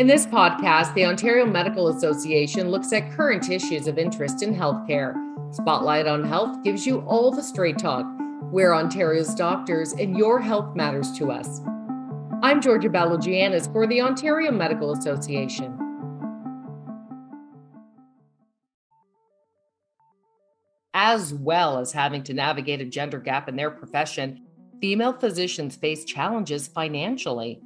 In this podcast, the Ontario Medical Association looks at current issues of interest in healthcare. Spotlight on Health gives you all the straight talk. We're Ontario's doctors, and your health matters to us. I'm Georgia Balogianis for the Ontario Medical Association. As well as having to navigate a gender gap in their profession, female physicians face challenges financially.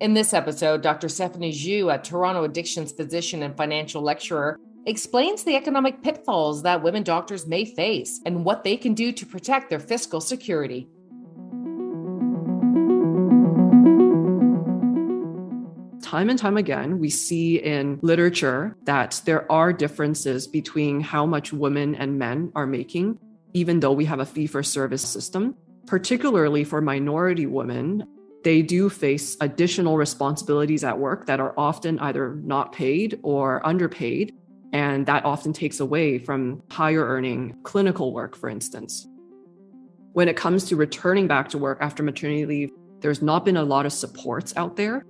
In this episode, Dr. Stephanie Zhu, a Toronto addictions physician and financial lecturer, explains the economic pitfalls that women doctors may face and what they can do to protect their fiscal security. Time and time again, we see in literature that there are differences between how much women and men are making, even though we have a fee for service system. Particularly for minority women, they do face additional responsibilities at work that are often either not paid or underpaid. And that often takes away from higher earning clinical work, for instance. When it comes to returning back to work after maternity leave, there's not been a lot of supports out there.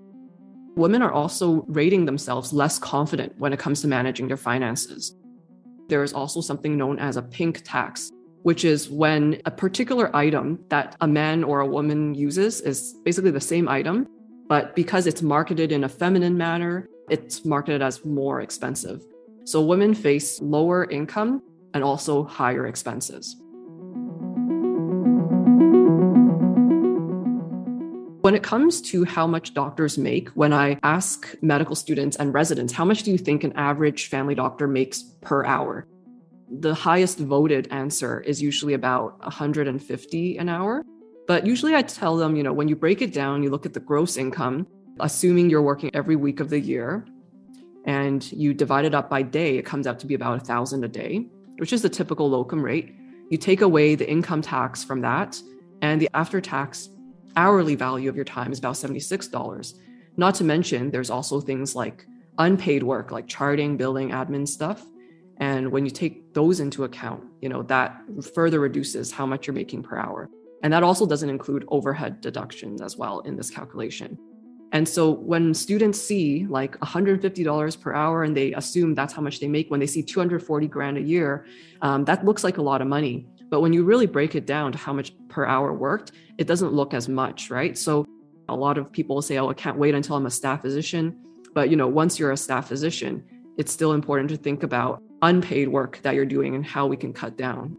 Women are also rating themselves less confident when it comes to managing their finances. There is also something known as a pink tax, which is when a particular item that a man or a woman uses is basically the same item, but because it's marketed in a feminine manner, it's marketed as more expensive. So women face lower income and also higher expenses. When it comes to how much doctors make, when I ask medical students and residents, how much do you think an average family doctor makes per hour? The highest voted answer is usually about 150 an hour. But usually I tell them, you know, when you break it down, you look at the gross income, assuming you're working every week of the year, and you divide it up by day, it comes out to be about a thousand a day, which is the typical locum rate. You take away the income tax from that, and the after tax hourly value of your time is about $76. Not to mention, there's also things like unpaid work, like charting, billing, admin stuff. And when you take those into account, you know, that further reduces how much you're making per hour. And that also doesn't include overhead deductions as well in this calculation. And so when students see like $150 per hour and they assume that's how much they make, when they see 240 grand a year, um, that looks like a lot of money. But when you really break it down to how much per hour worked, it doesn't look as much, right? So a lot of people say, oh, I can't wait until I'm a staff physician. But you know, once you're a staff physician, it's still important to think about unpaid work that you're doing and how we can cut down.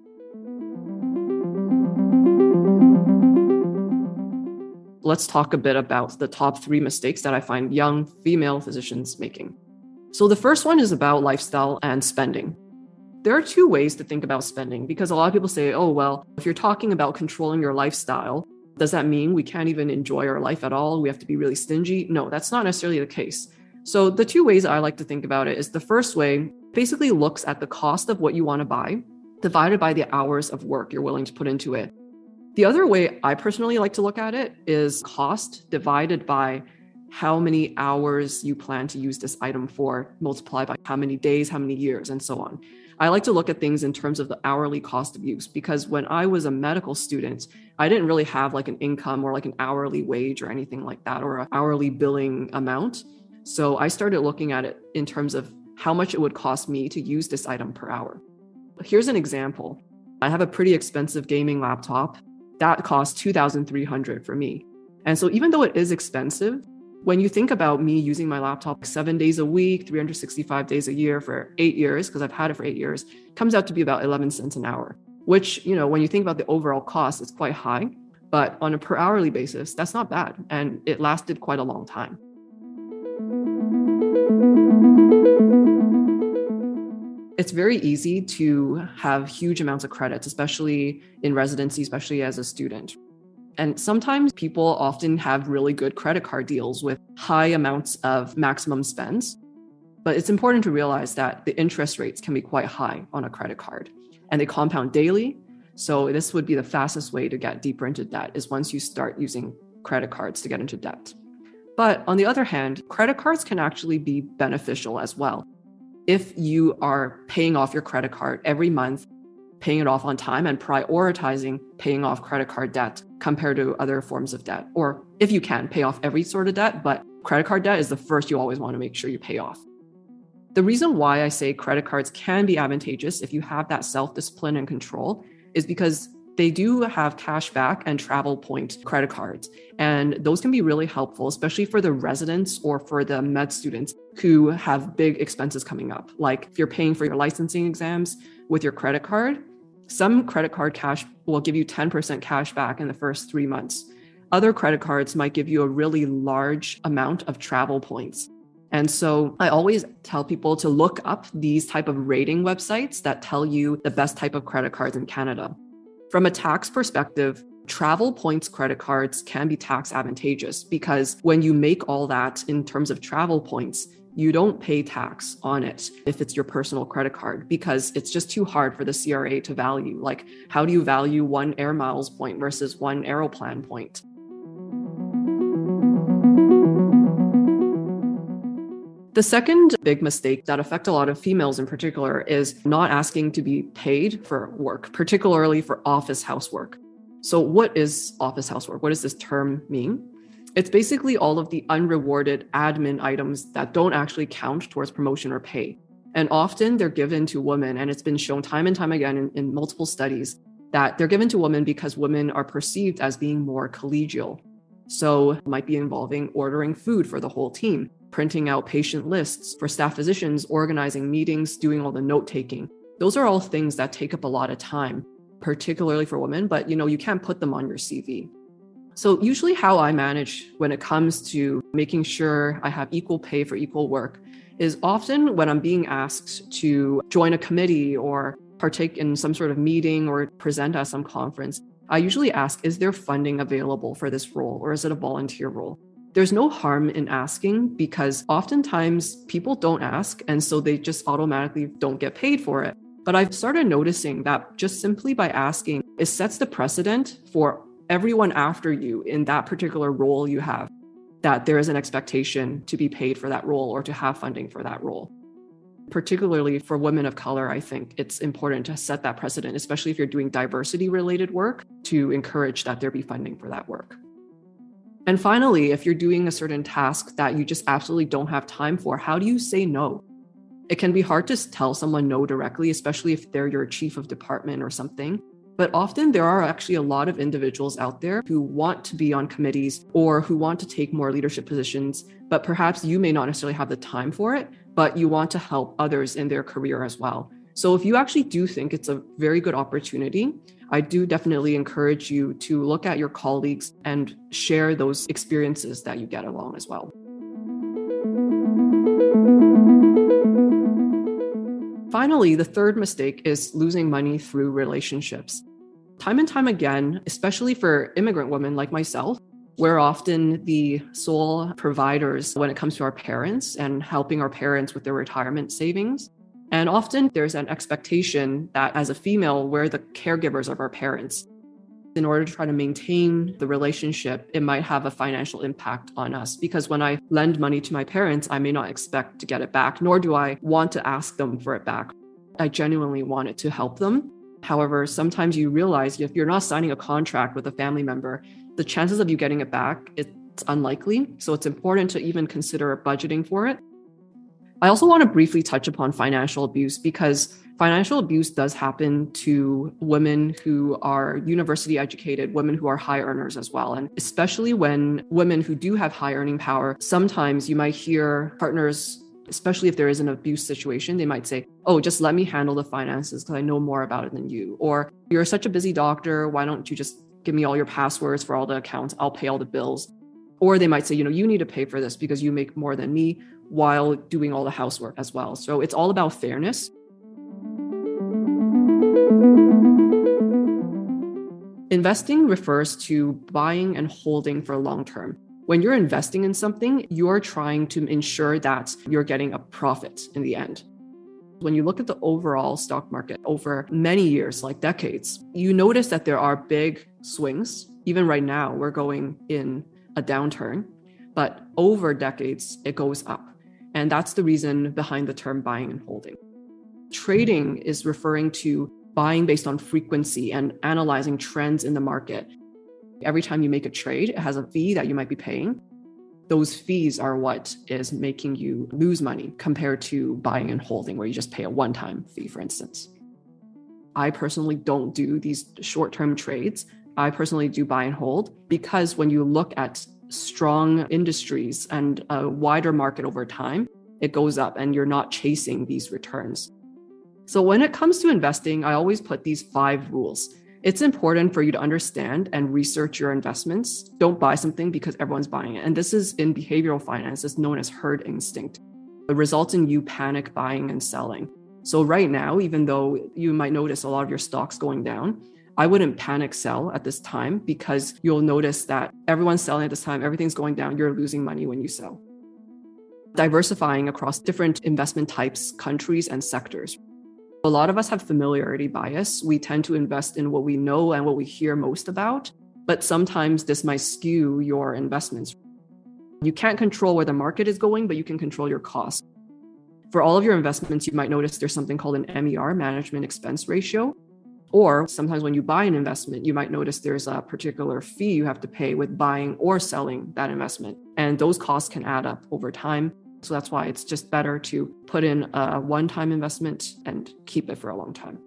Let's talk a bit about the top three mistakes that I find young female physicians making. So, the first one is about lifestyle and spending. There are two ways to think about spending because a lot of people say, oh, well, if you're talking about controlling your lifestyle, does that mean we can't even enjoy our life at all? We have to be really stingy? No, that's not necessarily the case. So, the two ways I like to think about it is the first way basically looks at the cost of what you want to buy divided by the hours of work you're willing to put into it. The other way I personally like to look at it is cost divided by how many hours you plan to use this item for, multiplied by how many days, how many years, and so on. I like to look at things in terms of the hourly cost of use because when I was a medical student, I didn't really have like an income or like an hourly wage or anything like that or an hourly billing amount. So I started looking at it in terms of how much it would cost me to use this item per hour. Here's an example. I have a pretty expensive gaming laptop that costs 2300 for me. And so even though it is expensive, when you think about me using my laptop 7 days a week, 365 days a year for 8 years because I've had it for 8 years, comes out to be about 11 cents an hour, which, you know, when you think about the overall cost, it's quite high, but on a per hourly basis, that's not bad and it lasted quite a long time. It's very easy to have huge amounts of credits, especially in residency, especially as a student. And sometimes people often have really good credit card deals with high amounts of maximum spends. But it's important to realize that the interest rates can be quite high on a credit card and they compound daily. So this would be the fastest way to get deeper into debt is once you start using credit cards to get into debt. But on the other hand, credit cards can actually be beneficial as well if you are paying off your credit card every month, paying it off on time and prioritizing paying off credit card debt compared to other forms of debt, or if you can, pay off every sort of debt, but credit card debt is the first you always want to make sure you pay off. The reason why I say credit cards can be advantageous if you have that self discipline and control is because they do have cash back and travel point credit cards. And those can be really helpful, especially for the residents or for the med students who have big expenses coming up. Like if you're paying for your licensing exams with your credit card, some credit card cash will give you 10% cash back in the first three months. Other credit cards might give you a really large amount of travel points. And so I always tell people to look up these type of rating websites that tell you the best type of credit cards in Canada. From a tax perspective, travel points credit cards can be tax advantageous because when you make all that in terms of travel points, you don't pay tax on it if it's your personal credit card because it's just too hard for the CRA to value. Like, how do you value one air miles point versus one Aeroplan point? The second big mistake that affect a lot of females in particular is not asking to be paid for work, particularly for office housework. So what is office housework? What does this term mean? It's basically all of the unrewarded admin items that don't actually count towards promotion or pay. And often they're given to women, and it's been shown time and time again in, in multiple studies that they're given to women because women are perceived as being more collegial. So, might be involving ordering food for the whole team, printing out patient lists for staff physicians, organizing meetings, doing all the note taking. Those are all things that take up a lot of time, particularly for women, but you know, you can't put them on your CV. So, usually, how I manage when it comes to making sure I have equal pay for equal work is often when I'm being asked to join a committee or partake in some sort of meeting or present at some conference, I usually ask, is there funding available for this role or is it a volunteer role? There's no harm in asking because oftentimes people don't ask and so they just automatically don't get paid for it. But I've started noticing that just simply by asking, it sets the precedent for everyone after you in that particular role you have, that there is an expectation to be paid for that role or to have funding for that role. Particularly for women of color, I think it's important to set that precedent, especially if you're doing diversity related work, to encourage that there be funding for that work. And finally, if you're doing a certain task that you just absolutely don't have time for, how do you say no? It can be hard to tell someone no directly, especially if they're your chief of department or something. But often there are actually a lot of individuals out there who want to be on committees or who want to take more leadership positions, but perhaps you may not necessarily have the time for it, but you want to help others in their career as well. So if you actually do think it's a very good opportunity, I do definitely encourage you to look at your colleagues and share those experiences that you get along as well. Finally, the third mistake is losing money through relationships. Time and time again, especially for immigrant women like myself, we're often the sole providers when it comes to our parents and helping our parents with their retirement savings. And often there's an expectation that as a female, we're the caregivers of our parents. In order to try to maintain the relationship, it might have a financial impact on us because when I lend money to my parents, I may not expect to get it back, nor do I want to ask them for it back. I genuinely want it to help them. However, sometimes you realize if you're not signing a contract with a family member, the chances of you getting it back it's unlikely. So it's important to even consider budgeting for it. I also want to briefly touch upon financial abuse because financial abuse does happen to women who are university educated, women who are high earners as well. And especially when women who do have high earning power, sometimes you might hear partners especially if there is an abuse situation, they might say, Oh, just let me handle the finances because I know more about it than you. Or you're such a busy doctor. Why don't you just give me all your passwords for all the accounts? I'll pay all the bills. Or they might say, you know, you need to pay for this because you make more than me while doing all the housework as well. So it's all about fairness. Investing refers to buying and holding for long term when you're investing in something, you're trying to ensure that you're getting a profit in the end. When you look at the overall stock market over many years, like decades, you notice that there are big swings. Even right now, we're going in a downturn, but over decades, it goes up. And that's the reason behind the term buying and holding. Trading is referring to buying based on frequency and analyzing trends in the market Every time you make a trade, it has a fee that you might be paying. those fees are what is making you lose money compared to buying and holding, where you just pay a one time fee, for instance. I personally don't do these short term trades. I personally do buy and hold because when you look at strong industries and a wider market over time, it goes up and you're not chasing these returns. So, when it comes to investing, I always put these five rules. It's important for you to understand and research your investments. Don't buy something because everyone's buying it. And this is in behavioral finance, it's known as herd instinct. It results in you panic buying and selling. So, right now, even though you might notice a lot of your stocks going down, I wouldn't panic sell at this time because you'll notice that everyone's selling at this time, everything's going down, you're losing money when you sell. Diversifying across different investment types, countries, and sectors. A lot of us have familiarity bias. We tend to invest in what we know and what we hear most about, but sometimes this might skew your investments. You can't control where the market is going, but you can control your costs. For all of your investments, you might notice there's something called an MER, management expense ratio. Or sometimes when you buy an investment, you might notice there's a particular fee you have to pay with buying or selling that investment. And those costs can add up over time. So that's why it's just better to put in a one time investment and keep it for a long time.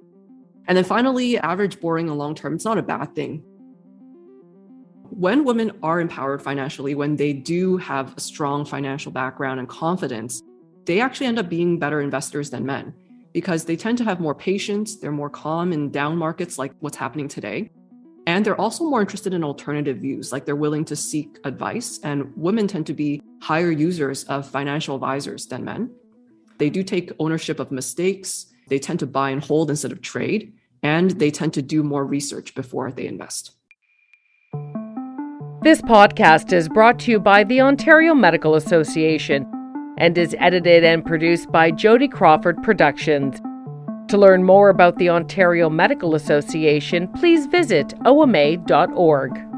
And then finally, average, boring, and long term, it's not a bad thing. When women are empowered financially, when they do have a strong financial background and confidence, they actually end up being better investors than men because they tend to have more patience, they're more calm in down markets like what's happening today. And they're also more interested in alternative views, like they're willing to seek advice. And women tend to be higher users of financial advisors than men. They do take ownership of mistakes, they tend to buy and hold instead of trade, and they tend to do more research before they invest. This podcast is brought to you by the Ontario Medical Association and is edited and produced by Jody Crawford Productions. To learn more about the Ontario Medical Association, please visit oma.org.